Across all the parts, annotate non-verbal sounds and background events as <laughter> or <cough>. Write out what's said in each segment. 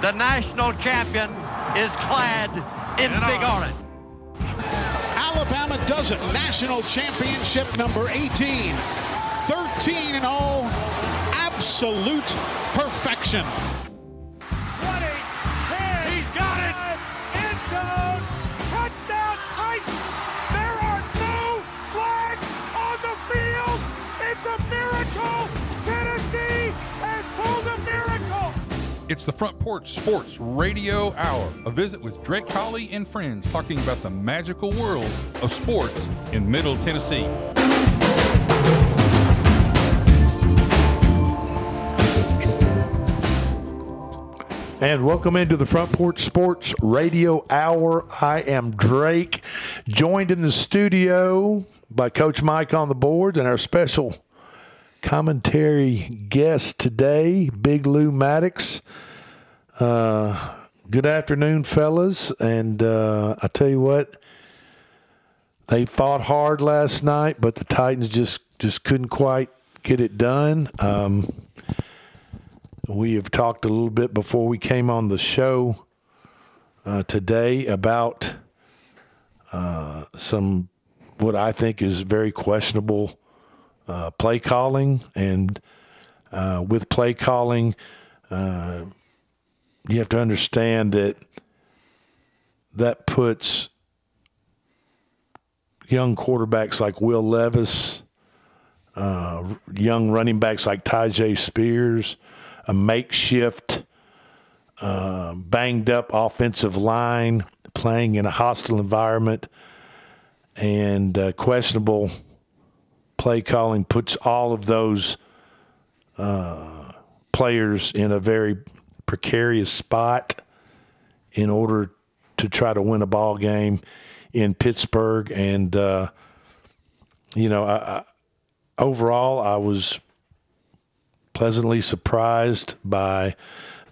the national champion is clad in big orange. Alabama does it. National championship number 18. 13 and all. Absolute perfection. It's the Front Porch Sports Radio Hour, a visit with Drake Colley and friends talking about the magical world of sports in Middle Tennessee. And welcome into the Front Porch Sports Radio Hour. I am Drake, joined in the studio by Coach Mike on the board and our special commentary guest today, Big Lou Maddox. Uh, good afternoon, fellas. And uh, I tell you what, they fought hard last night, but the Titans just just couldn't quite get it done. Um, we have talked a little bit before we came on the show uh, today about uh, some what I think is very questionable uh, play calling, and uh, with play calling, uh, you have to understand that that puts young quarterbacks like Will Levis, uh, young running backs like Tyjae Spears a makeshift, uh, banged up offensive line, playing in a hostile environment, and questionable play calling puts all of those uh, players in a very precarious spot in order to try to win a ball game in Pittsburgh. And, uh, you know, I, I, overall, I was pleasantly surprised by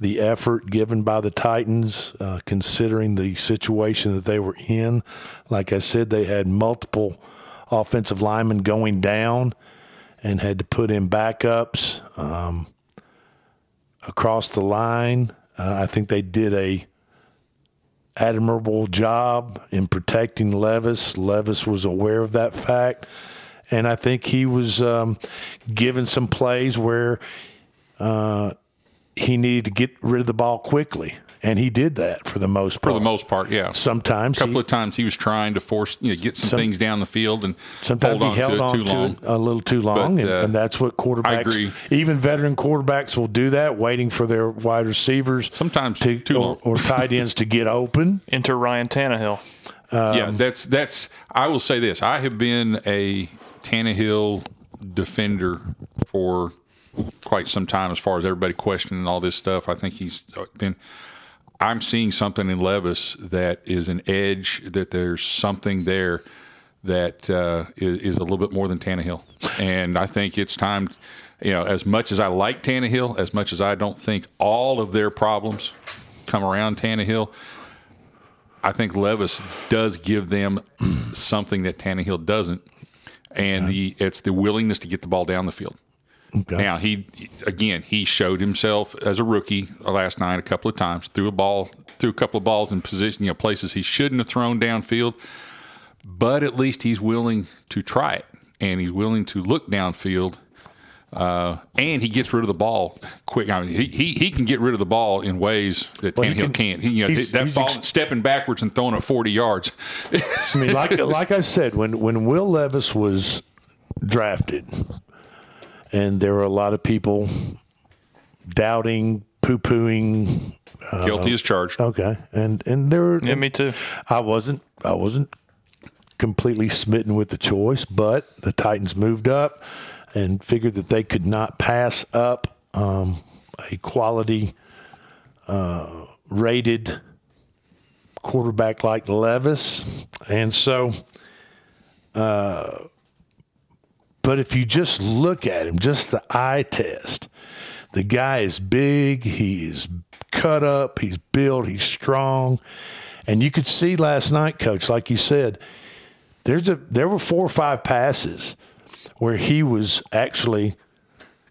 the effort given by the Titans, uh, considering the situation that they were in. Like I said, they had multiple offensive linemen going down and had to put in backups um, across the line. Uh, I think they did a admirable job in protecting Levis. Levis was aware of that fact and I think he was um, given some plays where uh, he needed to get rid of the ball quickly. And he did that for the most part. For the most part, yeah. Sometimes a couple he, of times he was trying to force, you know, get some, Some- things down the field, and Sometimes hold he held to on it too to long. it a little too long, But, and, uh, and that's what quarterbacks, agree. even veteran quarterbacks, will do that, waiting for their wide receivers Sometimes to, too or, or tight ends to get open. <laughs> Enter Ryan Tannehill. Um, yeah, that's that's. I will say this: I have been a Tannehill defender for quite some time. As far as everybody questioning all this stuff, I think he's been. I'm seeing something in Levis that is an edge. That there's something there that uh, is, is a little bit more than Tannehill, and I think it's time. You know, as much as I like Tannehill, as much as I don't think all of their problems come around Tannehill, I think Levis does give them <clears throat> something that Tannehill doesn't, and the it's the willingness to get the ball down the field. Okay. Now he again he showed himself as a rookie last night a couple of times threw a ball threw a couple of balls in position you know places he shouldn't have thrown downfield, but at least he's willing to try it and he's willing to look downfield. Uh, and he gets rid of the ball quick. I mean, he, he, he can get rid of the ball in ways that Well, he Tannehill can- can't. He, you know, he's- that he's ball ex- stepping backwards and throwing it 40 yards. I mean, like like I said, when when Will Levis was drafted, and there were a lot of people doubting, poo pooing. Guilty as charged. Okay, and and there were Yeah, me too. I wasn't I wasn't completely smitten with the choice, but the Titans moved up and figured that they could not pass up um, a quality uh, rated quarterback like Levis, and so. Uh, but if you just look at him, just the eye test, the guy is big. He is cut up. He's built. He's strong. And you could see last night, coach, like you said, there's a there were four or five passes where he was actually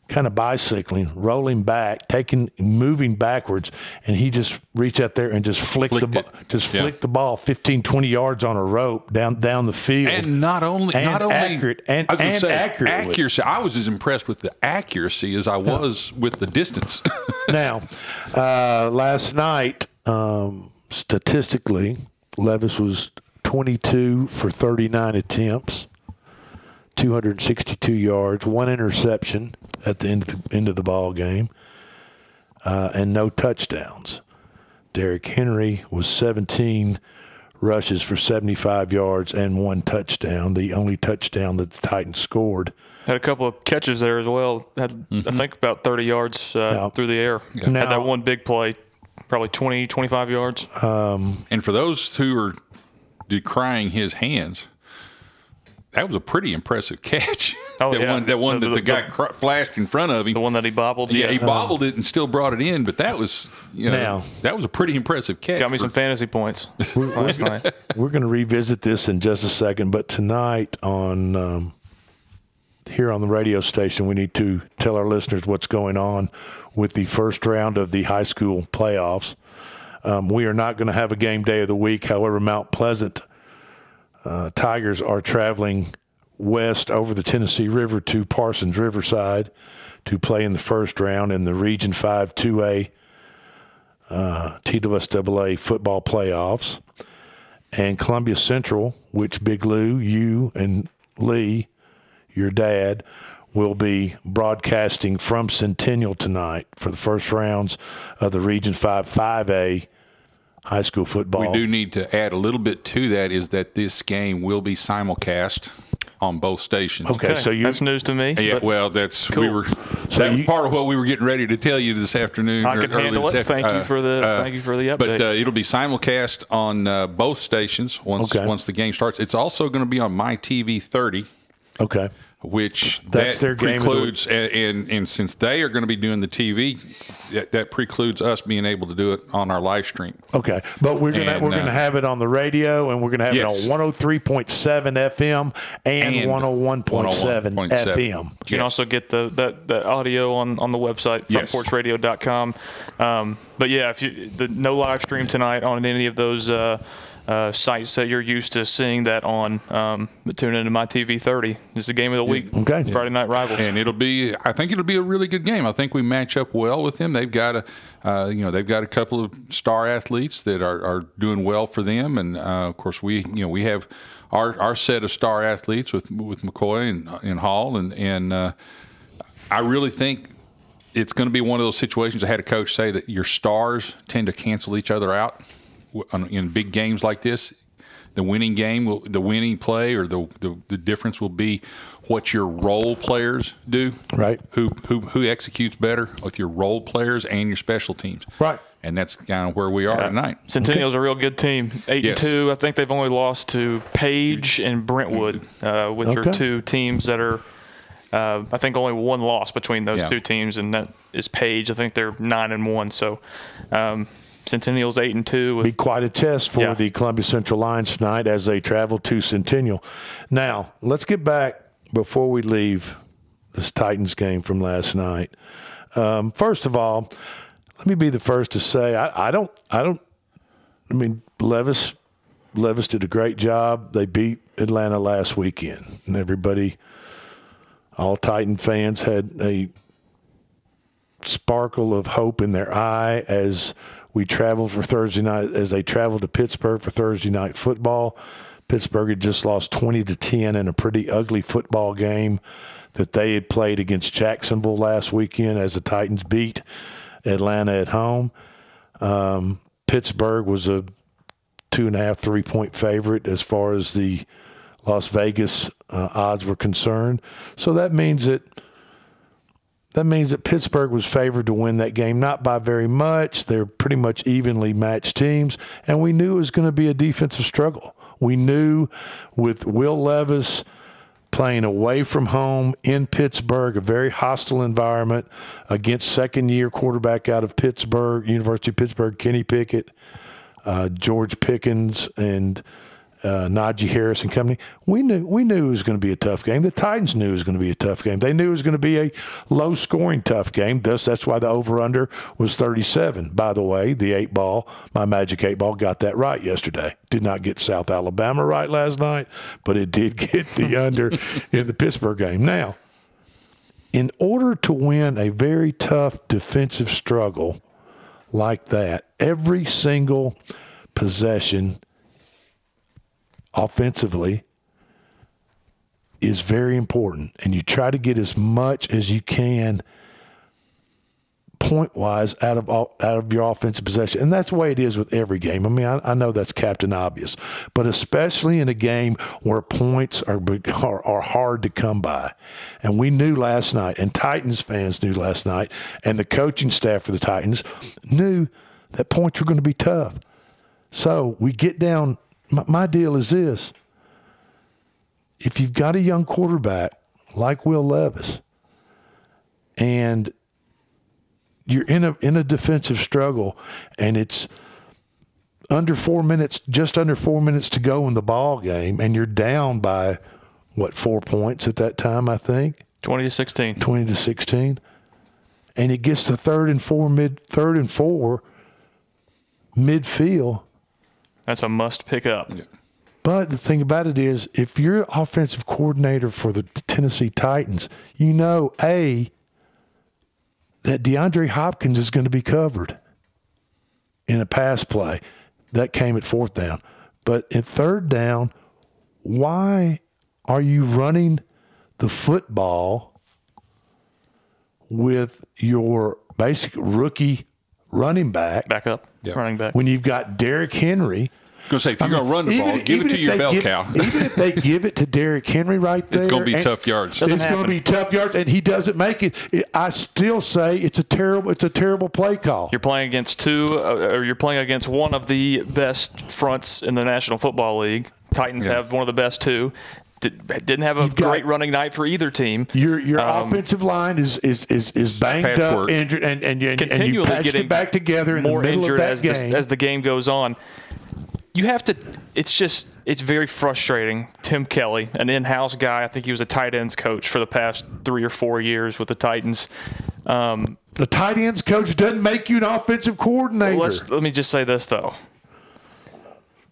kind of bicycling, rolling back, taking, moving backwards, and he just reached out there and just flicked, Flicked the ball, just Yeah. flicked the ball 15, 20 yards on a rope down down the field. And not only And not only accurate and, I was and say, accurately. accuracy. I was as impressed with the accuracy as I was with the distance. <laughs> Now, uh, last night, um, statistically, Levis was 22 for 39 attempts, 262 yards, one interception at the end of the end of the ball game, uh, and no touchdowns. Derrick Henry was 17 rushes for 75 yards and one touchdown, the only touchdown that the Titans scored. Had a couple of catches there as well. Had I think about 30 yards uh, Yeah. through the air. Now- Had that one big play, probably 20, 25 yards. and for those who are decrying his hands, that was a pretty impressive catch. <laughs> Oh, that yeah. one, that one The- that the, the- guy cr- flashed in front of him. the one that he bobbled. yeah, he bobbled it and still brought it in, but that was you know Now- that was a pretty impressive catch. got me for- some fantasy points <laughs> last night. <laughs> We're going to revisit this in just a second, but tonight on um, here on the radio station, we need to tell our listeners what's going on with the first round of the high school playoffs. Um, we are not going to have a game day of the week. However, Mount Pleasant uh, Tigers are traveling west over the Tennessee River to Parsons Riverside to play in the first round in the Region 5 2A uh, TWSAA football playoffs. And Columbia Central, which Big Lou, you, and Lee, your dad, will be broadcasting from Centennial tonight for the first rounds of the Region 5 5A high school football. We do need to add a little bit to that is that this game will be simulcast on both stations. Okay, so you that's news to me. Yeah, well, that's we were. So that was you- part of what we were getting ready to tell you this afternoon. I or can handle it. af- Thank you for the- thank you for the But update. uh, it'll be simulcast on uh, both stations once Okay. once the game starts. It's also going to be on my TV 30 okay. Which That's that their game precludes, and, and and since they are going to be doing the TV, that, that precludes us being able to do it on our live stream. Okay, but we're gonna And, we're gonna uh, have it on the radio, and we're gonna have Yes. it on 103.7 FM and, And 101.7 101.7. FM. You can also get the that, that audio on, on the website Yes. frontporchradio.com. Um, but yeah, if you the no live stream tonight on any of those uh, uh, sites that you're used to seeing that on, um, but tune into my TV 30. This is the game of the week. Okay. Friday night rivals. and it'll be. I think it'll be a really good game. I think we match up well with them. They've got a, uh, you know, they've got a couple of star athletes that are, are doing well for them, and uh, of course we, you know, we have our our set of star athletes with with McCoy and and Hall, and and uh, I really think. It's going to be one of those situations. I had a coach say that your stars tend to cancel each other out w- on- in big games like this. The winning game will, the winning play, or the, the the difference will be what your role players do. Right. Who who who executes better with your role players and your special teams. Right. And that's kind of where we are tonight. Centennial's a real good team. Eight Yes. and two. I think they've only lost to Page and Brentwood, uh, which Okay. are two teams that are. Uh, I think only one loss between those Yeah. two teams, and that is Page. I think they're nine and one. So um, Centennial's eight and two. Be quite a test for Yeah. the Columbia Central Lions tonight as they travel to Centennial. Now, let's get back before we leave this Titans game from last night. Um, first of all, let me be the first to say I, I don't I don't I mean Levis Levis did a great job. They beat Atlanta last weekend, and everybody, all Titan fans, had a sparkle of hope in their eye as we traveled for Thursday night as they traveled to Pittsburgh for Thursday night football. Pittsburgh had just lost 20 to 10 in a pretty ugly football game that they had played against Jacksonville last weekend as the Titans beat Atlanta at home. Um, Pittsburgh was a two and a half, three point favorite as far as the Las Vegas uh, odds were concerned. So that means that that means that Pittsburgh was favored to win that game, not by very much. They're pretty much evenly matched teams, and we knew it was going to be a defensive struggle. We knew with Will Levis playing away from home in Pittsburgh, a very hostile environment against second year quarterback out of Pittsburgh, University of Pittsburgh, Kenny Pickett, uh, George Pickens, and uh, Najee Harris and company. We knew we knew it was going to be a tough game. The Titans knew it was going to be a tough game. They knew it was going to be a low scoring tough game. Thus, that's why the over under was 37. By the way, the eight ball, my magic eight ball, got that right yesterday. Did not get South Alabama right last night, but it did get the <laughs> under in the Pittsburgh game. Now, in order to win a very tough defensive struggle like that, every single possession offensively is very important. And you try to get as much as you can point wise out of out of your offensive possession. And that's the way it is with every game. I mean, I, I know that's captain obvious, but especially in a game where points are, are are hard to come by. And we knew last night, and Titans fans knew last night, and the coaching staff for the Titans knew that points were going to be tough. So we get down. My, my deal is this: if you've got a young quarterback like Will Levis, and you're in a in a defensive struggle, and it's under four minutes, just under four minutes to go in the ball game, and you're down by what four points at that time? I think 20 to 16. twenty to sixteen, and it gets to third and four mid third and four midfield. That's a must pick up. But the thing about it is, if you're offensive coordinator for the Tennessee Titans, you know, A, that DeAndre Hopkins is going to be covered in a pass play. That came at fourth down. But at third down, why are you running the football with your basic rookie running back Back up. Running back. when you've got Derrick Henry? Going to say if you're going to run the ball, give it to your bell give- cow. <laughs> even if they give it to Derrick Henry right there, It's going to be and- tough yards. Doesn't it's going to be tough yards, and he doesn't make it. it. I still say it's a terrible. It's a terrible play call. You're playing against two, uh, or you're playing against one of the best fronts in the National Football League. Titans Yeah. have one of the best too. Did, didn't have a You've got- great running night for either team. Your your Um, offensive line is is is, is banged up, Patchwork. injured, and and, you- and, and you patched getting it back together in the more middle injured of that as game. the, as the game goes on. You have to. It's just. It's very frustrating. Tim Kelly, an in-house guy. I think he was a tight ends coach for the past three or four years with the Titans. Um, the tight ends coach doesn't make you an offensive coordinator. let's, let me just say this though.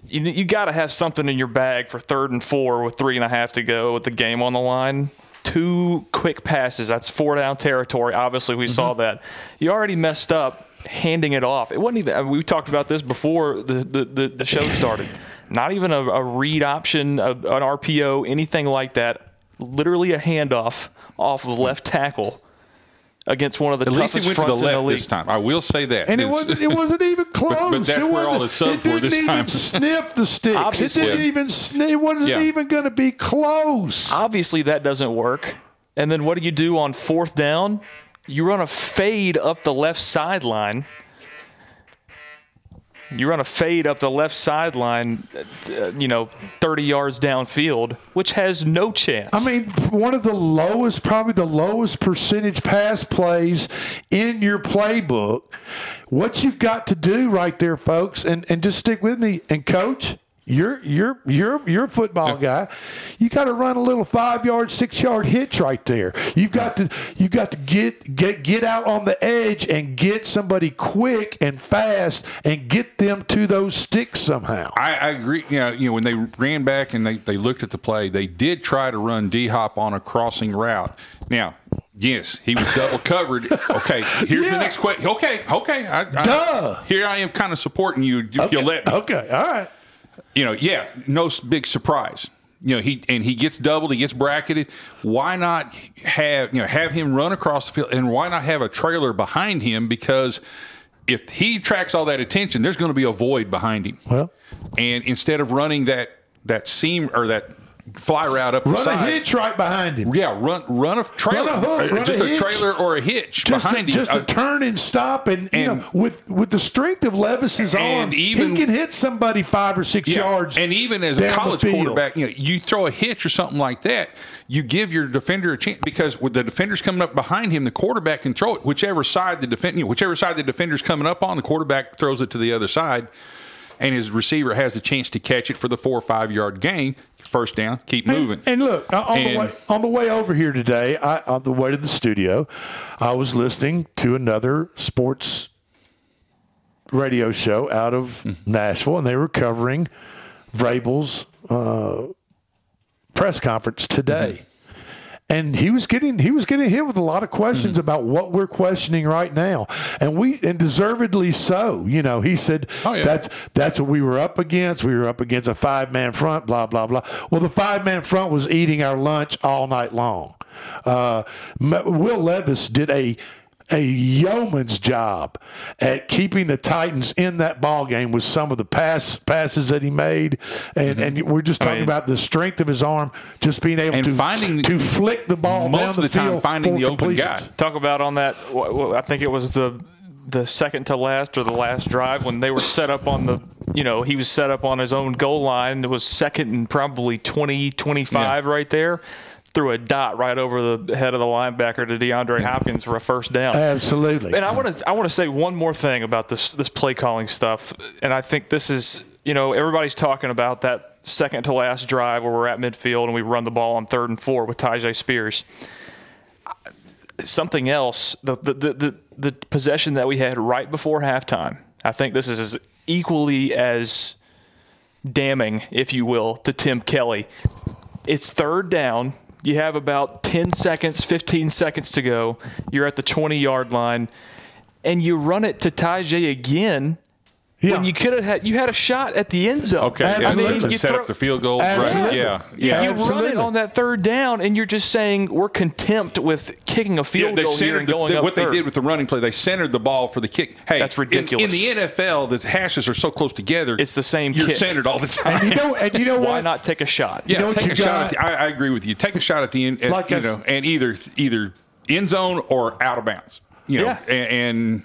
You, you got to have something in your bag for third and four with three and a half to go with the game on the line. Two quick passes. That's four down territory. Obviously, we saw mm-hmm. that. You already messed up handing it off. It wasn't even. I mean, we talked about this before the, the, the, the show <laughs> started. Not even a, a read option, a, an RPO, anything like that. Literally a handoff off of left tackle against one of the At least toughest he went to the fronts in the left league. this time. I will say that. and it wasn't. It wasn't even <laughs> close. but that's it where all the subs it were didn't this even time. Sniff the sticks. Obviously. It didn't even. Sniff, it wasn't Yeah. even going to be close. obviously that doesn't work. And then what do you do on fourth down? You run a fade up the left sideline. You run a fade up the left sideline, uh, you know, 30 yards downfield, which has no chance. I mean, one of the lowest, probably the lowest percentage pass plays in your playbook. What you've got to do right there, folks, and, and just stick with me. And coach, you're you're you're you're a football guy. You got to run a little five yard, six yard hitch right there. You've got to you got to get get get out on the edge and get somebody quick and fast and get them to those sticks somehow. I, I agree. You know, you know, when they ran back and they, they looked at the play, they did try to run D Hop on a crossing route. Now, yes, he was double covered. Okay, here's Yeah. the next question. Okay, okay. I, I- Duh. here I am kind of supporting you. If you'll let me. Okay, all right. You know, yeah, no big surprise. You know, he and he gets doubled, he gets bracketed. Why not have you know have him run across the field, and why not have a trailer behind him? Because if he tracks all that attention, there's going to be a void behind him. Well. and instead of running that that seam or that fly route up the Run a side, hitch right behind him. yeah, run run a trailer, Run a hook, uh, run just a a, trailer or a hitch just behind to, him. just Uh, to turn and stop, and, you and- know, with with the strength of Levis's arm, even- he can hit somebody five or six Yeah, yards. And even as a the college quarterback, you know, you throw a hitch or something like that, you give your defender a chance because with the defenders coming up behind him, the quarterback can throw it whichever side the defend, you know, whichever side the defender's coming up on, the quarterback throws it to the other side. and his receiver has the chance to catch it for the four or five yard gain, first down, keep moving. And, and look, uh, on the way on the way over here today, I, on the way to the studio, I was listening to another sports radio show out of Mm-hmm. Nashville, and they were covering Vrabel's uh, press conference today. Mm-hmm. And he was getting he was getting hit with a lot of questions Mm-hmm. about what we're questioning right now, and we and deservedly so. You know, he said Oh, yeah. that's that's what we were up against. We were up against a five man front. Blah blah blah. Well, the five man front was eating our lunch all night long. Uh, Will Levis did a a yeoman's job at keeping the Titans in that ball game with some of the pass passes that he made, and mm-hmm. and we're just talking mean- about the strength of his arm, just being able And to finding- to flick the ball most down of the field time finding the open guy. talk about on that. wh- wh- I think it was the the second to last or the last drive when they were set up on the. You know, he was set up on his own goal line. It was second and probably 20, 25 Yeah. right there. Threw a dot right over the head of the linebacker to DeAndre Hopkins for a first down. Absolutely. And I want to I want to say one more thing about this this play calling stuff, and I think this is you know everybody's talking about that second to last drive where we're at midfield and we run the ball on third and four with Tyjae Spears. Something else, the the, the the the possession that we had right before halftime, I think this is as equally as damning, if you will, to Tim Kelly. It's third down. You have about 10 seconds, 15 seconds to go. You're at the 20 yard line, and you run it to Tyjae again. Yeah. When you could have had, you had a shot at the end zone. Okay, I mean, you set throw- up the field goal. Right. Yeah, you yeah. run it on that third down, and you're just saying we're contempt with kicking a Yeah, field they goal here and the, going the- up what third. they did with the running play. They centered the ball for the kick. Hey, That's ridiculous. In, the NFL, the hashes are so close together. It's the same You're kick. centered all the time. and you know and you know Why what? not take a shot? Yeah, know take you a shot. At the, I, I agree with you. Take a shot at the end, at, Like you I s- know, and either either end zone or out of bounds. You know, Yeah. and, and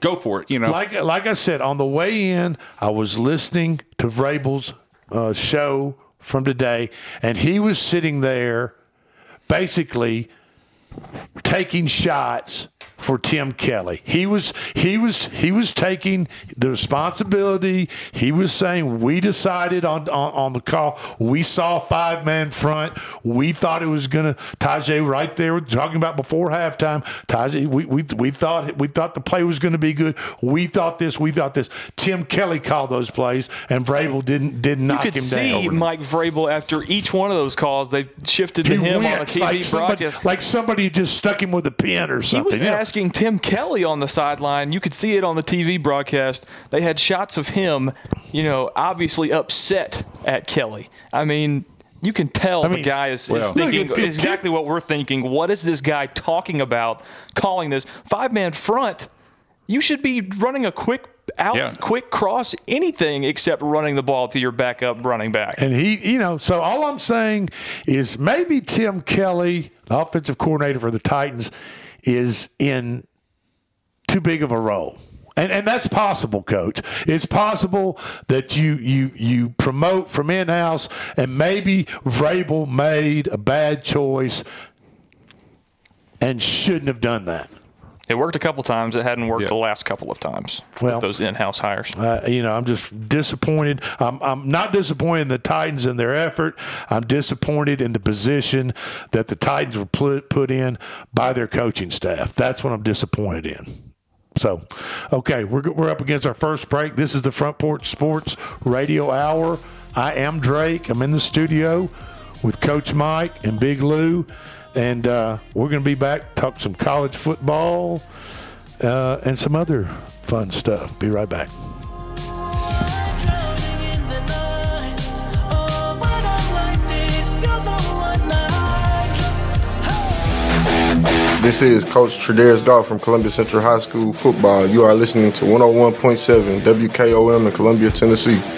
go for it. You know, like like I said on the way in, I was listening to Vrabel's uh, show from today, and he was sitting there, basically taking shots for Tim Kelly. He was he was he was taking the responsibility. He was saying we decided on on, on the call. We saw five man front. We thought it was gonna Tyjae right there we're talking about before halftime. Tyjae, we, we we thought we thought the play was gonna be good. We thought this, we thought this. Tim Kelly called those plays and Vrabel didn't didn't You could see. Mike Vrabel after each one of those calls. They shifted to He him on a TV like somebody, broadcast. like somebody just stuck him with a pin or He something. was you know? Asking Tim Kelly on the sideline. You could see it on the TV broadcast. They had shots of him, you know, obviously upset at Kelly. I mean, you can tell mean, the guy is, well- is thinking Look, exactly what we're thinking. What is this guy talking about? Calling this five man front? You should be running a quick out, Yeah. quick cross, anything except running the ball to your backup running back. And he, you know, so all I'm saying is maybe Tim Kelly, the offensive coordinator for the Titans, is in too big of a role. And, and that's possible, coach. It's possible that you you you promote from in house, and maybe Vrabel made a bad choice and shouldn't have done that. It worked a couple times. It hadn't worked Yeah. the last couple of times Well- with those in-house hires. Uh, you know, I'm just disappointed. I'm, I'm not disappointed in the Titans and their effort. I'm disappointed in the position that the Titans were put, put in by their coaching staff. That's what I'm disappointed in. So, okay, we're, we're up against our first break. This is the Front Porch Sports Radio Hour. I am Drake. I'm in the studio with Coach Mike and Big Lou. And uh, we're going to be back, talk some college football uh, and some other fun stuff. Be right back. This is Coach Tredaris Goff from Columbia Central High School football. You are listening to 101.7 WKOM in Columbia, Tennessee.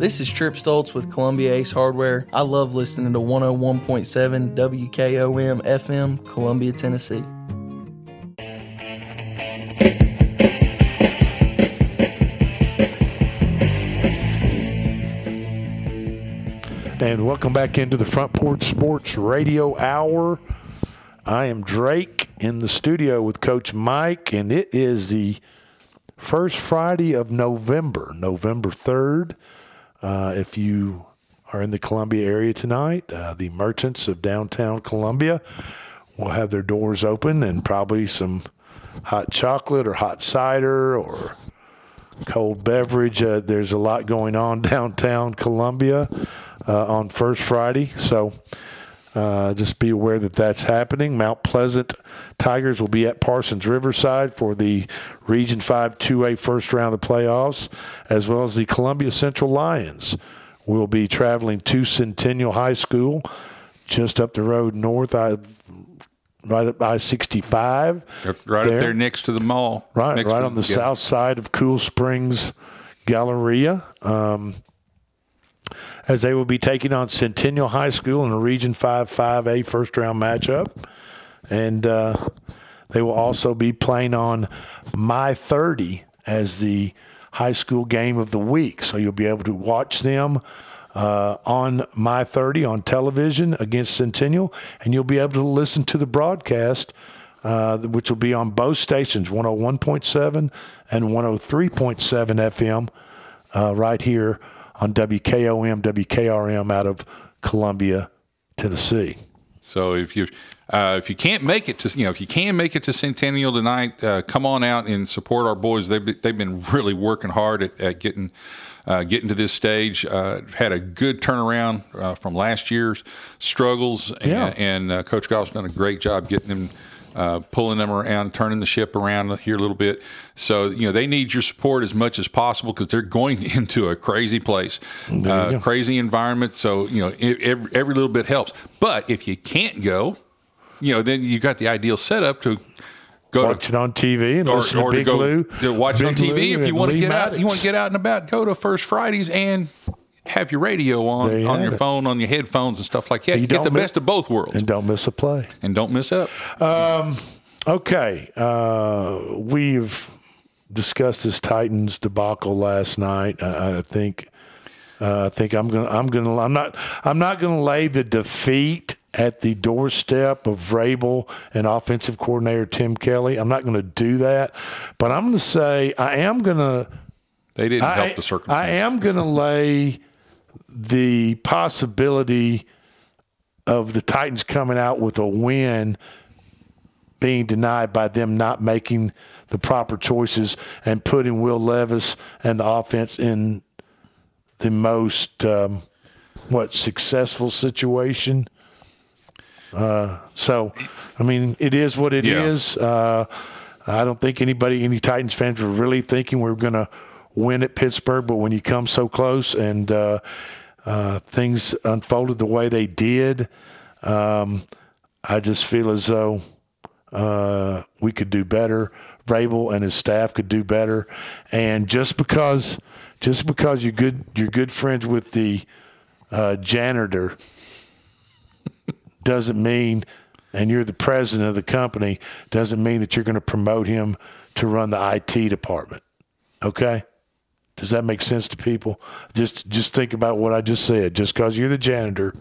This is Trip Stoltz with Columbia Ace Hardware. I love listening to 101.7 WKOM FM, Columbia, Tennessee. And welcome back into the Front Porch Sports Radio Hour. I am Drake in the studio with Coach Mike, and it is the first Friday of November, November 3rd. Uh, if you are in the Columbia area tonight, uh, the merchants of downtown Columbia will have their doors open and probably some hot chocolate or hot cider or cold beverage. Uh, there's a lot going on <laughs> downtown Columbia uh, on First Friday, so uh, just be aware that that's happening. Mount Pleasant Tigers will be at Parsons Riverside for the Region 5 2A first round of the playoffs, as well as the Columbia Central Lions will be traveling to Centennial High School just up the road north. I right up I sixty five. Right there. up there next to the mall. Right, right on the yeah. south side of Cool Springs Galleria. Um, as they will be taking on Centennial High School in a Region 5 5A first round matchup. And uh, they will also be playing on My 30 as the high school game of the week. So you'll be able to watch them uh, on My 30 on television against Centennial, and you'll be able to listen to the broadcast. Uh, which will be on both stations, 101.7 and 103.7 FM, uh, right here on WKOM, WKRM out of Columbia, Tennessee. So if you uh, if you can't make it to you know if you can make it to Centennial tonight, uh, come on out and support our boys. They've they've been really working hard at, at getting. Uh, getting to this stage, uh, had a good turnaround uh, from last year's struggles, and, yeah. and uh, Coach Goff's done a great job getting them uh, pulling them around, turning the ship around here a little bit. So you know they need your support as much as possible because they're going <laughs> into a crazy place, uh, crazy environment. So you know every, every little bit helps. But if you can't go, you know then you've got the ideal setup to go watch to, it on TV and or, listen or to Big to go, Lou. To watch Big it on TV Lou if you want to get Maddox. out. You want to get out and about. Go to First Fridays and have your radio on you on your it. phone, on your headphones, and stuff like that. You You, get the miss- best of both worlds, and don't miss a play. and don't miss up. Um, okay, uh, we've discussed this Titans debacle last night. I, I think. Uh, I think I'm gonna. I'm gonna. I'm not. I'm not gonna lay the defeat at the doorstep of Vrabel and offensive coordinator Tim Kelly. I'm not going to do that, but I'm going to say I am going to. They didn't I, help the circumstances. I am going to lay the possibility of the Titans coming out with a win being denied by them not making the proper choices and putting Will Levis and the offense in the most um, what successful situation. Uh, so, I mean, it is what it Yeah. is. Uh, I don't think anybody, any Titans fans, were really thinking we are going to win at Pittsburgh. But when you come so close and uh, uh, things unfolded the way they did, um, I just feel as though uh, we could do better. Vrabel and his staff could do better. And just because, just because you're good, you're good friends with the uh, janitor doesn't mean, and you're the president of the company, doesn't mean that you're going to promote him to run the IT department. Okay? Does that make sense to people? Just just think about what I just said. Just because you're the janitor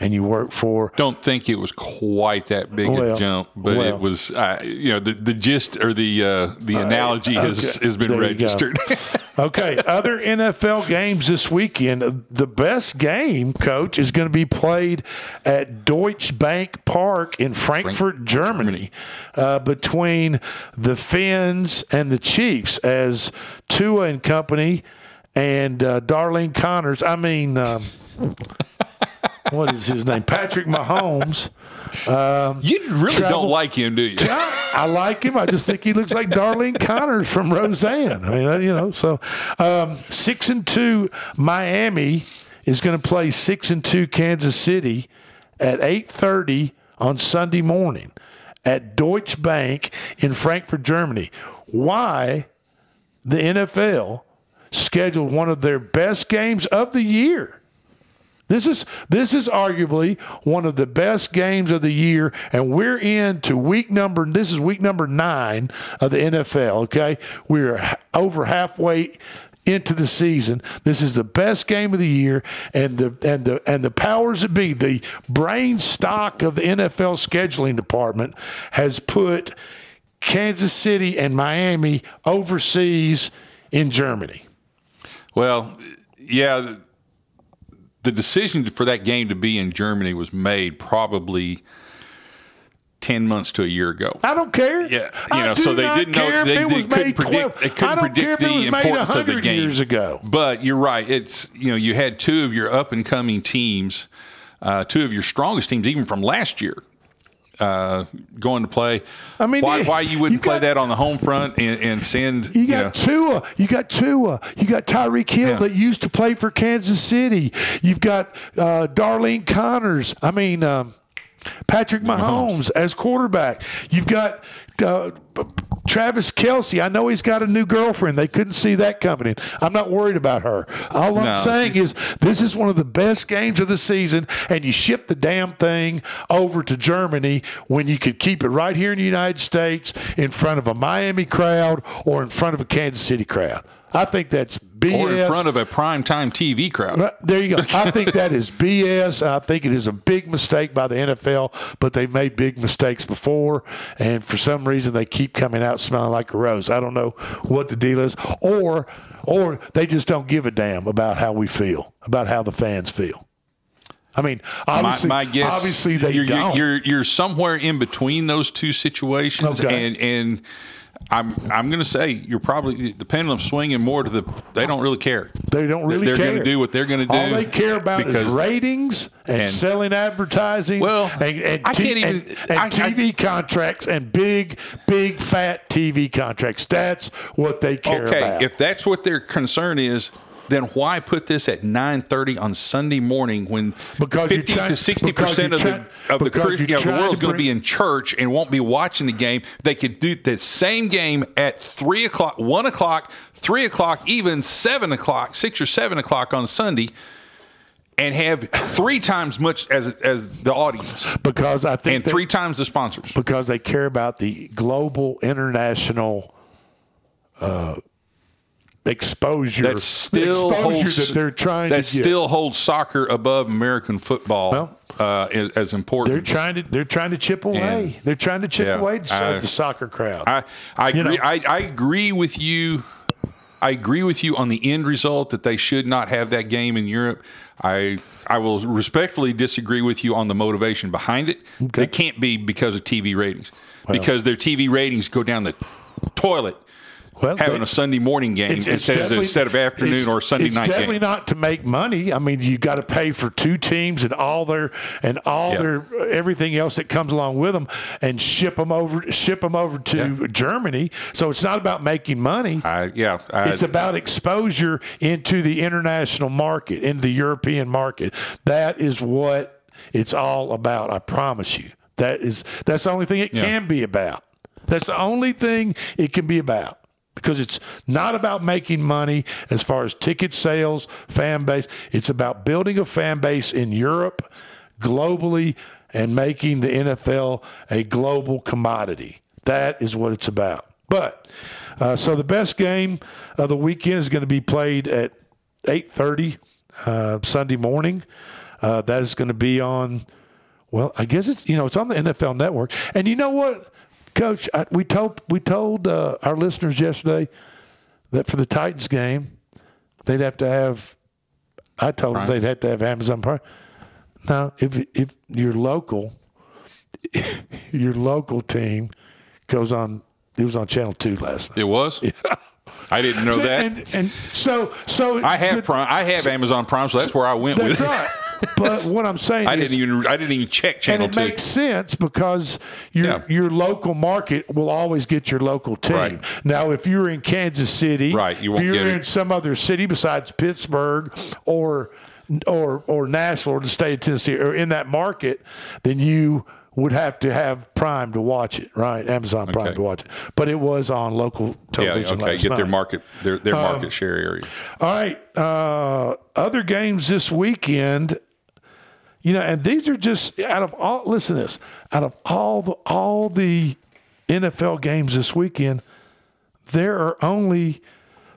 and you work for don't think it was quite that big Well, a jump, but well. it was. Uh, you know, the, the gist or the uh, the analogy has okay. has been There registered. <laughs> okay, other NFL games this weekend. The best game, coach, is going to be played at Deutsche Bank Park in Frankfurt, Germany, uh, between the Fins and the Chiefs as Tua and company and uh, Darlene Connors. I mean, um, what is his name? Patrick Mahomes. Um, you really travel- don't like him, do you? <laughs> I like him. I just think he looks like Darlene Connors from Roseanne. I mean, you know. So um, six and two, Miami is going to play six and two Kansas City at eight thirty on Sunday morning at Deutsche Bank in Frankfurt, Germany. Why the NFL scheduled one of their best games of the year? This is this is arguably one of the best games of the year, and we're into week number. This is week number nine of the NFL. Okay, we're over halfway into the season. This is the best game of the year, and the and the and the powers that be, the brain stock of the NFL scheduling department has put Kansas City and Miami overseas in Germany. Well, yeah, the, decision for that game to be in Germany was made probably ten months to a year ago. I don't care. Yeah, you know, so they didn't know they, it they couldn't predict 12 they I couldn't don't care predict the importance of the 100 game years ago. But you're right. It's you know you had two of your up and coming teams, uh, two of your strongest teams, even from last year. Uh, going to play. I mean, why, you- why you wouldn't you play got- that on the home front and, and send You you got know, Tua. You got Tua. You got Tyreek Hill Yeah. that used to play for Kansas City. You've got uh, Darlene Connors. I mean, um, Patrick Mahomes as quarterback. You've got uh, Travis Kelce. I know he's got a new girlfriend. They couldn't see that coming in. I'm not worried about her. All I'm No. saying is this is one of the best games of the season, and you ship the damn thing over to Germany when you could keep it right here in the United States in front of a Miami crowd or in front of a Kansas City crowd. I think that's BS. or in front of a primetime TV crowd. There you go. I think <laughs> that is BS. I think it is a big mistake by the NFL, but they've made big mistakes before, and for some reason they keep coming out smelling like a rose. I don't know what the deal is, or or they just don't give a damn about how we feel, about how the fans feel. I mean, obviously, my, my guess, obviously they you're, don't. You're, you're somewhere in between those two situations, Okay. and and I'm I'm going to say you're probably the pendulum swinging more to the. They don't really care. They don't really They're care. going to do what they're going to do. All they care about is ratings and, and- selling advertising. Well, and, and, I T- can't even- and, I- I- TV contracts and big, big fat TV contracts. That's what they care okay, about. if that's what their concern is. Then why put this at nine thirty on Sunday morning when Because you're fifty trying- to sixty because percent you're of the of the, Christian- you're know, the world's going to be in church and won't be watching the game. They could do the same game at three o'clock, one o'clock, three o'clock, even seven o'clock, six or seven o'clock on Sunday, and have three times much as as the audience because I think and they- three times the sponsors. because they care about the global international uh, exposure. That still exposure holds that they're trying that to still holds soccer above American football uh, as, as important. They're trying to they're trying to chip away. And- they're trying to chip Yeah, away the, I- the soccer crowd. I I agree. I, I agree with you. I agree with you on the end result that they should not have that game in Europe. I I will respectfully disagree with you on the motivation behind it. It can't be because of TV ratings, because their TV ratings go down the toilet. Well, having they- a Sunday morning game It's- it's instead, of, instead of afternoon or Sunday night game. it's definitely not to make money. I mean, you got to pay for two teams and all their and all Yeah. their everything else that comes along with them, and ship them over ship them over to Germany. So it's not about making money. I, yeah, I, it's about exposure into the international market, into the European market. That is what it's all about. I promise you. That is that's the only thing it Yeah. can be about. That's the only thing it can be about. Because it's not about making money as far as ticket sales, fan base. It's about building a fan base in Europe, globally, and making the NFL a global commodity. That is what it's about. But uh, so the best game of the weekend is going to be played at 8:30 uh, Sunday morning. Uh, that is going to be on. Well, I guess it's you know it's on the NFL Network. And you know what, Coach? I, we told we told uh, our listeners yesterday that for the Titans game, they'd have to have. I told Prime. them they'd have to have Amazon Prime. Now, if if your local, <laughs> your local team goes on, it was on Channel Two last night. it was. <laughs> Yeah. I didn't know So- that. And, and so so I have the- Prime. I have Amazon Prime, so that's where I went That's with right. it. <laughs> But what I'm saying I is, didn't even. I didn't even check channel and it two. makes sense because your Yeah. your local market will always get your local team. Right. Now, if you're in Kansas City, Right, you if you're get it. in some other city besides Pittsburgh or or or Nashville or the state of Tennessee or in that market, then you would have to have Prime to watch it, right? Amazon Prime Okay. to watch it. But it was on local television. yeah. Okay. Get their market. Their their Um, market share area. All right. Uh, other games this weekend, you know, and these are just out of all. Listen to this. Out of all the all the NFL games this weekend, there are only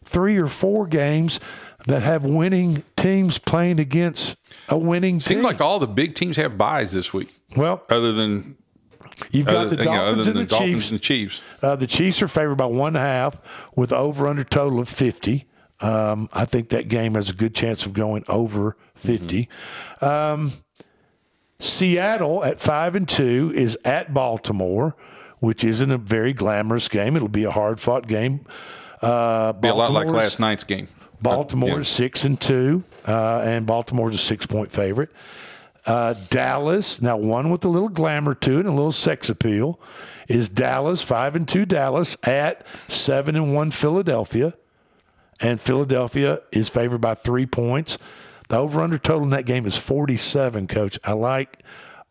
three or four games that have winning teams playing against a winning team. Seems team. like all the big teams have buys this week. Well, other than You've got other, the you know, Dolphins other than and the Dolphins Chiefs. and Chiefs. Uh, the Chiefs are favored by one and a half with over under total of 50. Um, I think that game has a good chance of going over 50. Um, Seattle at five and two is at Baltimore, which isn't a very glamorous game. It'll be a hard fought game. Uh, Be a lot like last night's game. Baltimore is six and two, uh, and Baltimore's a six point favorite. Uh, Dallas, now one with a little glamour to it and a little sex appeal, is Dallas five and two. Dallas at seven and one Philadelphia, and Philadelphia is favored by three points. The over under total in that game is forty seven. Coach, I like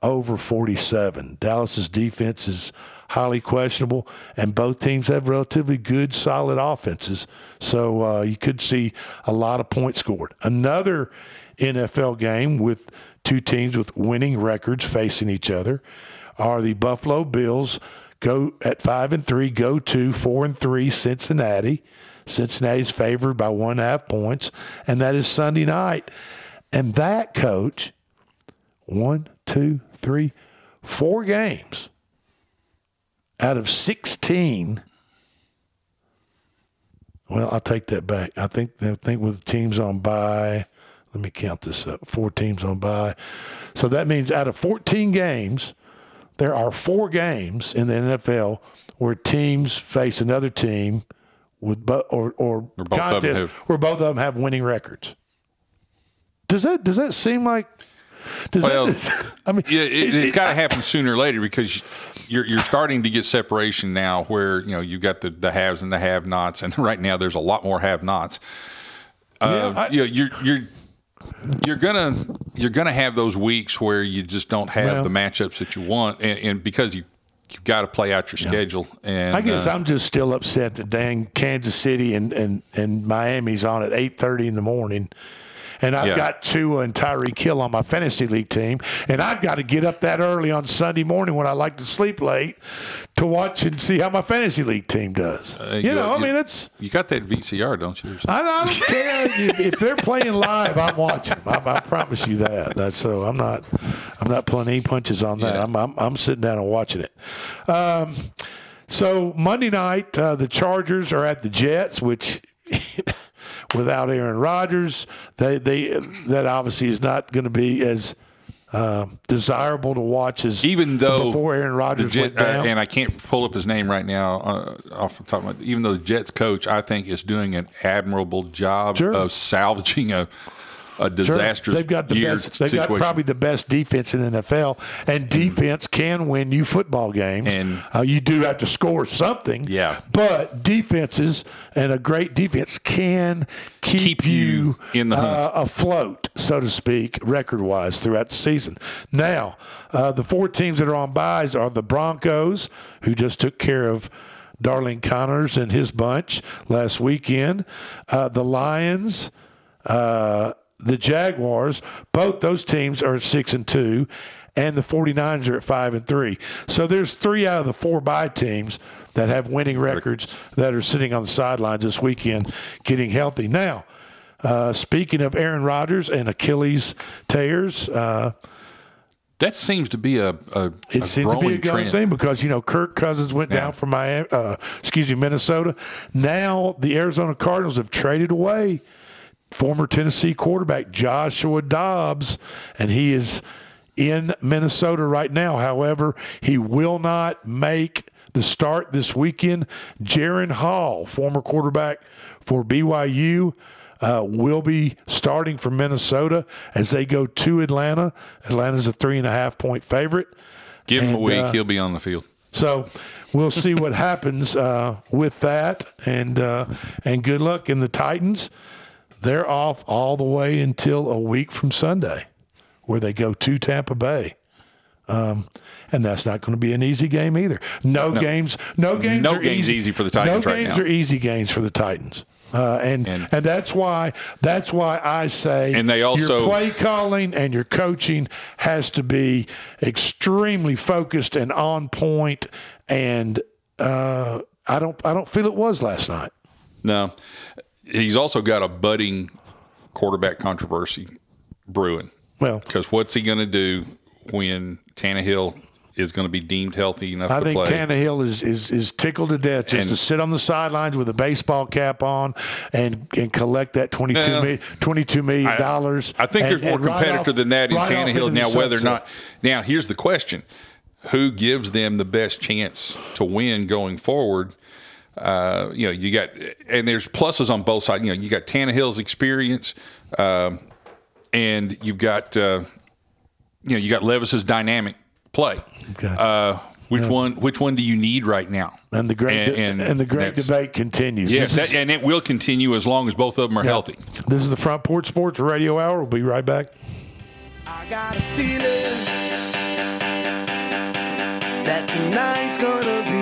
over forty seven. Dallas's defense is highly questionable, and both teams have relatively good, solid offenses. So uh, you could see a lot of points scored. Another NFL game with two teams with winning records facing each other are the Buffalo Bills go at five and three, go to four and three Cincinnati. Cincinnati's favored by one and a half points, and that is Sunday night. And that coach, one, two, three, four games out of 16. Well, I'll take that back. I think I think with teams on by, let me count this up. Four teams on by. So that means out of 14 games, there are four games in the NFL where teams face another team with bu- or or both of them contest have- where both of them have winning records. Does that does that seem like does well, that, <laughs> I mean, yeah, it, it's got to happen sooner or later because you're you're starting to get separation now, where you know you've got the the haves and the have-nots, and <laughs> right now there's a lot more have-nots. Uh, I- you know, you're you're you're gonna you're gonna have those weeks where you just don't have Well- the matchups that you want, and, and because you you've got to play out your schedule. And I guess uh, I'm just still upset that dang Kansas City and, and, and Miami's on at eight thirty in the morning. And I've Yeah. got Tua and Tyreek Hill on my fantasy league team, and I've got to get up that early on Sunday morning when I like to sleep late to watch and see how my fantasy league team does. uh, you know, I mean, it's you got that VCR, don't you? I, I don't care if, if they're playing live. I'm watching. I, I promise you that. That's so. I'm not. I'm not pulling any punches on that. I'm, I'm. I'm sitting down and watching it. Um, so Monday night, uh, the Chargers are at the Jets, which. <laughs> without Aaron Rodgers, they they that obviously is not going to be as uh, desirable to watch as even though before Aaron Rodgers Jet- went down. uh, and I can't pull up his name right now uh, off the top of my. Even though the Jets coach, I think, is doing an admirable job Sure. of salvaging a a Sure. disastrous They've got the year best. They've situation. got probably the best defense in the NFL, and defense can win you football games. And- uh, you do have to score something. Yeah. but defenses and a great defense can keep, you, in the uh, afloat, so to speak, record wise throughout the season. Now, uh, the four teams that are on buys are the Broncos, who just took care of. Darling Connors and his bunch last weekend. Uh, the Lions, uh, the Jaguars, both those teams are at six and two, and the 49ers are at five and three. So there's three out of the four bye teams that have winning records that are sitting on the sidelines this weekend getting healthy. Now, uh, speaking of Aaron Rodgers and Achilles tears, uh, that seems to be a, a, it a seems to be a trend. thing because you know Kirk Cousins went down from Miami, uh, excuse me, Minnesota. Now the Arizona Cardinals have traded away former Tennessee quarterback Joshua Dobbs, and he is in Minnesota right now. However, he will not make the start this weekend. Jaren Hall, former quarterback for BYU. Uh, will be starting for Minnesota as they go to Atlanta. Atlanta's a three and a half point favorite. Give him a week, uh, he'll be on the field. so we'll see what happens uh, with that, and uh, and good luck in the Titans. They're off all the way until a week from Sunday, where they go to Tampa Bay. Um, and that's not going to be an easy game either. No, No. games, no games, No are game's easy. easy for the Titans No right games now. are easy games for the Titans, uh, and, and that's why that's why I say And they your also- play calling and your coaching has to be extremely focused and on point. And uh, I don't I don't feel it was last night. No, he's also got a budding quarterback controversy brewing. Well, because what's he going to do when Tannehill is going to be deemed healthy enough I to think play. Tannehill is, is is tickled to death just And- to sit on the sidelines with a baseball cap on and and collect that 22 Yeah. million, 22 million I- dollars. I think and- there's more competitor than that in Tannehill. Now, whether or not, now here's the question: Who gives them the best chance to win going forward? Uh, you know, you got, and there's pluses on both sides. You know, you got Tannehill's experience, um, and you've got, uh, you know, you got Levis's dynamic play. Uh, which Yeah. one? Which one do you need right now? And the great and, and, the great debate continues. Yes, that, and it will continue as long as both of them are Yeah. healthy. This is the Front Porch Sports Radio Hour. We'll be right back. I got a feeling that tonight's gonna be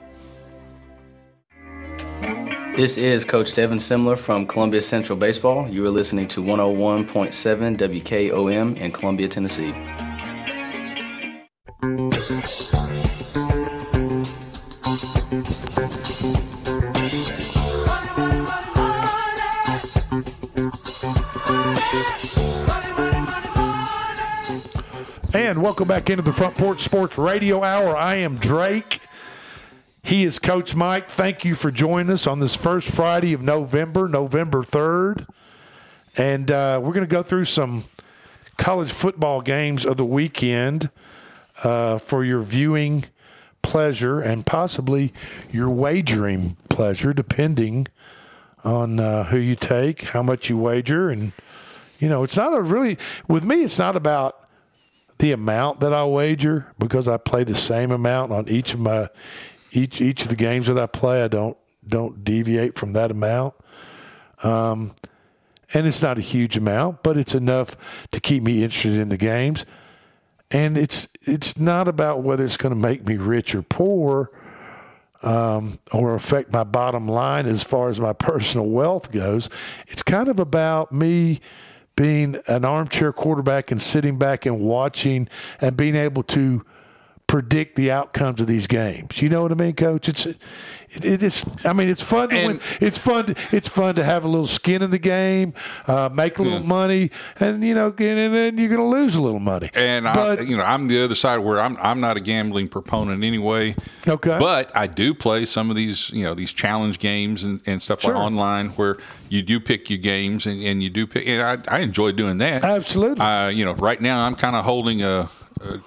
This is Coach Devin Simler from Columbia Central Baseball. You are listening to 101.7 WKOM in Columbia, Tennessee. And welcome back into the Front Porch Sports Radio Hour. I am Drake. He is Coach Mike. Thank you for joining us on this first Friday of November, November 3rd. And uh, we're going to go through some college football games of the weekend uh, for your viewing pleasure and possibly your wagering pleasure, depending on uh, who you take, how much you wager. And, you know, it's not a really, with me, it's not about the amount that I wager because I play the same amount on each of my each each of the games that I play. I don't don't deviate from that amount. Um, and it's not a huge amount, but it's enough to keep me interested in the games. And it's it's not about whether it's going to make me rich or poor, um, or affect my bottom line as far as my <laughs> personal wealth goes. It's kind of about me being an armchair quarterback and sitting back and watching and being able to predict the outcomes of these games. You know what I mean, Coach? It's it, it is. I mean, it's fun to And- win. It's fun. To, it's fun to have a little skin in the game, uh, make a little Yeah. money, and you know, and then you're going to lose a little money. And I, you know, I'm the other side where I'm I'm not a gambling proponent anyway. Okay. But I do play some of these, you know, these challenge games and, and stuff Sure. like online where you do pick your games and, and you do pick. And I, I enjoy doing that. Absolutely. Uh, you know, right now I'm kind of holding a,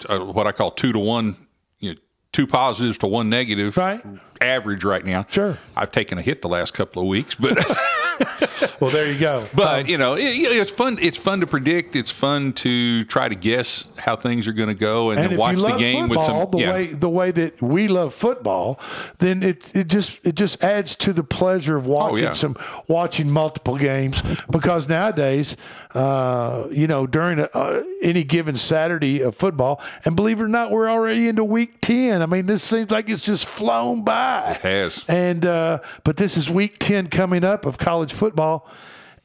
a, a what I call two to one. You know, two positives to one negative. Right. Average right now. Sure. I've taken a hit the last couple of weeks, but. <laughs> <laughs> well, there you go. But you know, it, it's fun. It's fun to predict. It's fun to try to guess how things are going to go, and, and then watch the game with football some. the yeah. way the way that we love football, then it it just it just adds to the pleasure of watching Oh, yeah. some watching multiple games because nowadays, uh, you know, during a, uh, any given Saturday of football, and believe it or not, we're already into week ten. I mean, this seems like it's just flown by. It has. And uh, but this is week ten coming up of college football,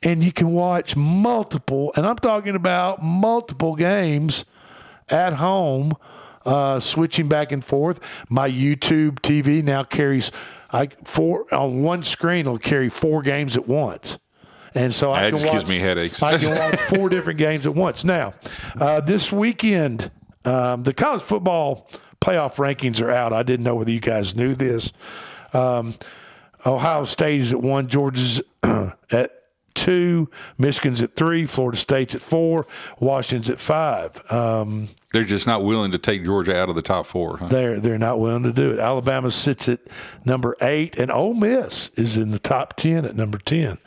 and you can watch multiple, and I'm talking about multiple games at home, uh, switching back and forth. My YouTube TV now carries I four on one screen. It'll carry four games at once. And so I That can just watch, me headaches. I can <laughs> watch four different games at once. Now, uh, this weekend, um, the college football playoff rankings are out. I didn't know whether you guys knew this. Um, Ohio State is at one, Georgia's <clears throat> at two, Michigan's at three, Florida State's at four, Washington's at five. Um, They're just not willing to take Georgia out of the top four. Huh? they're they're not willing to do it. Alabama sits at number eight, and Ole Miss is in the top ten at number ten.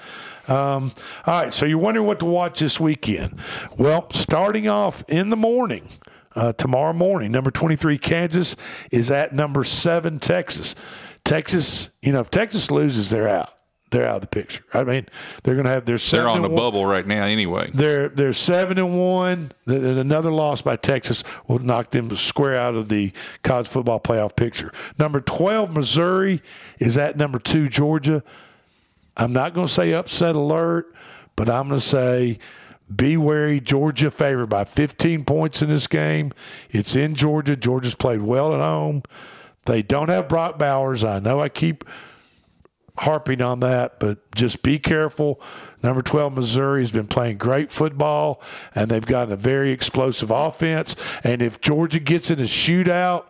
Um, all right, so you're wondering what to watch this weekend. Well, starting off in the morning, uh, tomorrow morning, number 23 Kansas is at number seven Texas. Texas, you know, if Texas loses, they're out. They're out of the picture. I mean, they're going to have their They're on the one- bubble right now, anyway. they're they're seven and one. Th- Another loss by Texas will knock them square out of the college football playoff picture. Number twelve, Missouri is at number two, Georgia. I'm not going to say upset alert, but I'm going to say be wary. Georgia favored by 15 points in this game. It's in Georgia. Georgia's played well at home. They don't have Brock Bowers. I know I keep harping on that, but just be careful. Number 12, Missouri has been playing great football, and they've got a very explosive offense. And if Georgia gets in a shootout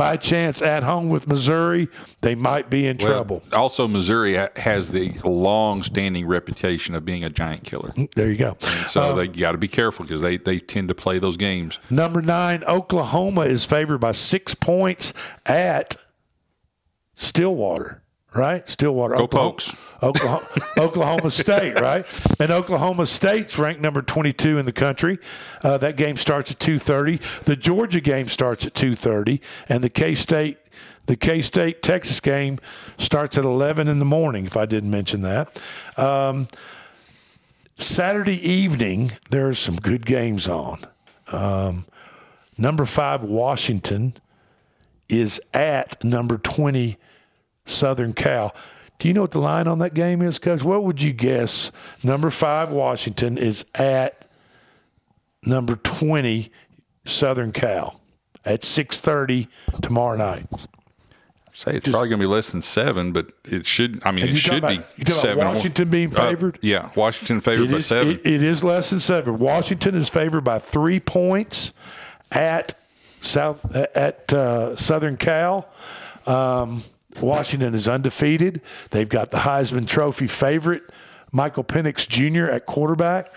by chance at home with Missouri, they might be in Well, trouble. Also, Missouri has the long-standing reputation of being a giant killer. Mm, there you go. And so uh, they got to be careful because they, they tend to play those games. Number nine, Oklahoma is favored by six points at Stillwater. Right? Stillwater, Go Oklahoma, Pokes. Oklahoma, <laughs> Oklahoma State, right? And Oklahoma State's ranked number 22 in the country. Uh, that game starts at 2:30. The Georgia game starts at 2:30, and the K State. The K State Texas game starts at 11 in the morning, if I didn't mention that. Um, Saturday evening, there are some good games on. Um, number five, Washington, is at number 20, Southern Cal. Do you know what the line on that game is, Coach? What would you guess? Number five, Washington, is at number 20, Southern Cal at 6.30 tomorrow night. Say it's probably going to be less than seven, but it should. I mean, it should be about- about seven. Washington being Uh, favored? yeah, Washington favored It by is, seven. it- it is less than seven. Washington is favored by three points at South at uh, Southern Cal. Um, Washington is undefeated. They've got the Heisman Trophy favorite, Michael Penix Jr. at quarterback.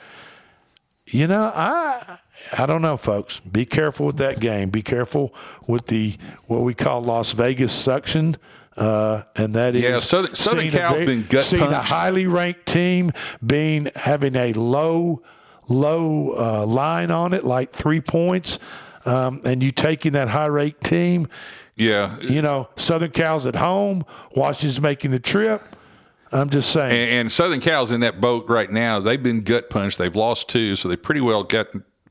You know, I I don't know, folks. Be careful with that game. Be careful with the what we call Las Vegas suction. Uh, and that is Yeah, Southern- Southern seeing a Cal's been gut seeing a highly ranked team being having a low low uh, line on it, like three points, um, and you taking that high ranked team. Yeah, You know, Southern Cal's at home. Washington's making the trip. I'm just saying. and, and Southern Cal's in that boat right now. They've been gut punched. They've lost two, so they pretty well got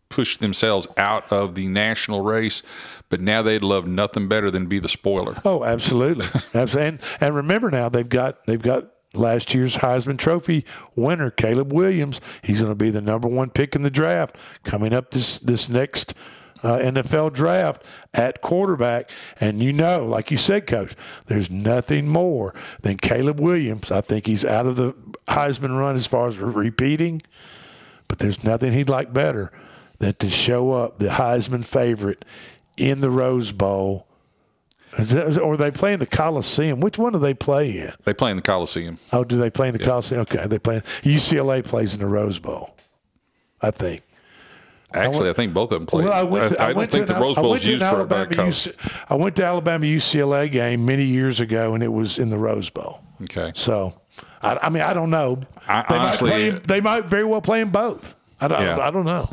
pushed themselves out of the national race. But now they'd love nothing better than be the spoiler. Oh, absolutely, <laughs> absolutely. And, and remember now they've got they've got last year's Heisman Trophy winner Caleb Williams. He's going to be the number one pick in the draft coming up this this next. Uh, NFL draft at quarterback, and you know, like you said, Coach, there's nothing more than Caleb Williams. I think he's out of the Heisman run as far as repeating, but there's nothing he'd like better than to show up the Heisman favorite in the Rose Bowl is that, or they play in the Coliseum. Which one do they play in? They play in the Coliseum. Oh, do they play in the Coliseum? Okay, they play. UCLA plays in the Rose Bowl, I think. Actually, I think both of them played. Well, I went. To, I, I don't went think to the Rose Bowl is used for a back. UC I went to Alabama UCLA game many years ago, and it was in the Rose Bowl. Okay. So, I, I mean, I don't know. I- they honestly- might play. They might very well play in both. I don't, Yeah. I don't know.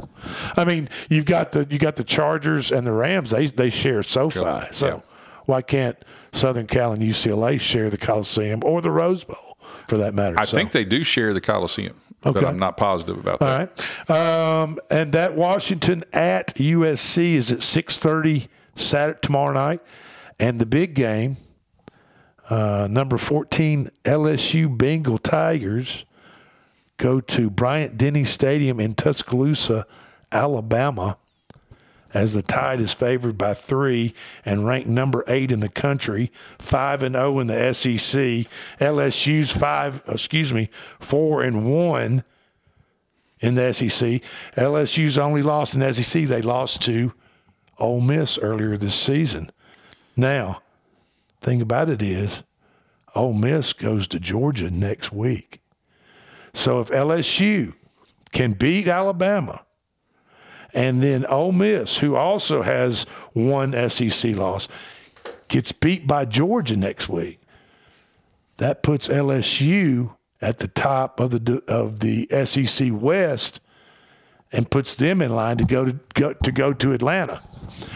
I mean, you've got the you got the Chargers and the Rams. They they share SoFi. So Yeah. why can't Southern Cal and UCLA share the Coliseum or the Rose Bowl for that matter? I So- think they do share the Coliseum, Okay. but I'm not positive about All that. right. Um, and that Washington at USC is at 6.30 Saturday, tomorrow night. And the big game, uh, number 14 LSU Bengal Tigers go to Bryant Denny Stadium in Tuscaloosa, Alabama, as the Tide is favored by three and ranked number eight in the country, five and zero in the SEC. LSU's five, excuse me, four and one in the SEC. LSU's only lost in the SEC. They lost to Ole Miss earlier this season. Now, thing about it is, Ole Miss goes to Georgia next week. So if LSU can beat Alabama, and then Ole Miss, who also has one SEC loss, gets beat by Georgia next week, that puts LSU at the top of the of the SEC West and puts them in line to go to go to go to Atlanta.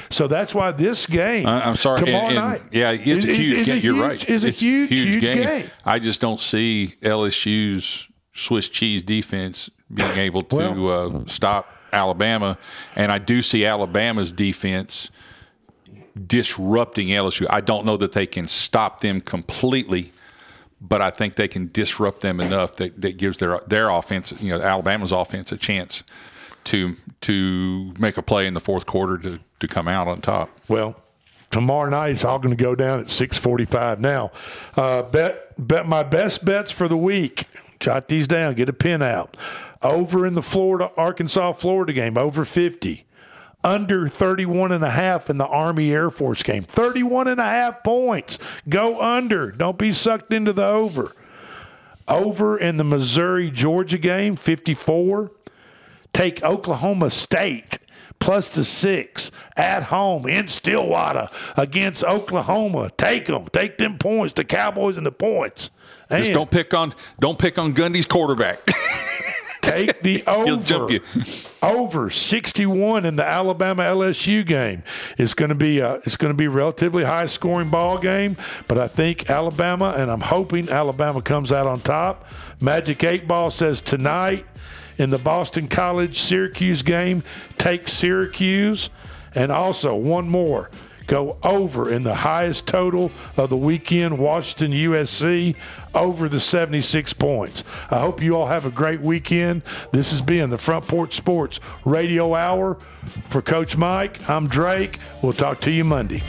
So that's why this game I- I'm sorry. tomorrow and- and- night. Yeah, it's is- a is- huge is game. You're huge- right. Is a It's huge, huge game. I just don't see LSU's Swiss cheese defense being able to uh, stop Alabama, and I do see Alabama's defense disrupting LSU. I don't know that they can stop them completely, but I think they can disrupt them enough that, that gives their their offense, you know, Alabama's offense, a chance to to make a play in the fourth quarter to to come out on top. Well, tomorrow night it's all going to go down at 6:45. Now, uh, bet bet my best bets for the week. Jot these down. Get a pin out. Over in the Florida Arkansas Florida game, over 50. Under 31 and a half in the Army Air Force game. 31 and a half points. Go under. Don't be sucked into the over. Over in the Missouri Georgia game, 54. Take Oklahoma State plus the six at home in Stillwater against Oklahoma. Take them. Take them points. The Cowboys and the points. Just don't pick on don't pick on Gundy's quarterback. <laughs> take the <laughs> over. Over 61 in the Alabama LSU game. It's going to be a, it's going to be a relatively high scoring ball game, but I think Alabama and I'm hoping Alabama comes out on top. Magic 8 Ball says tonight in the Boston College Syracuse game, take Syracuse and also one more go over in the highest total of the weekend, Washington USC, over the 76 points. I hope you all have a great weekend. This has been the Front Porch Sports Radio Hour. For Coach Mike, I'm Drake. We'll talk to you Monday.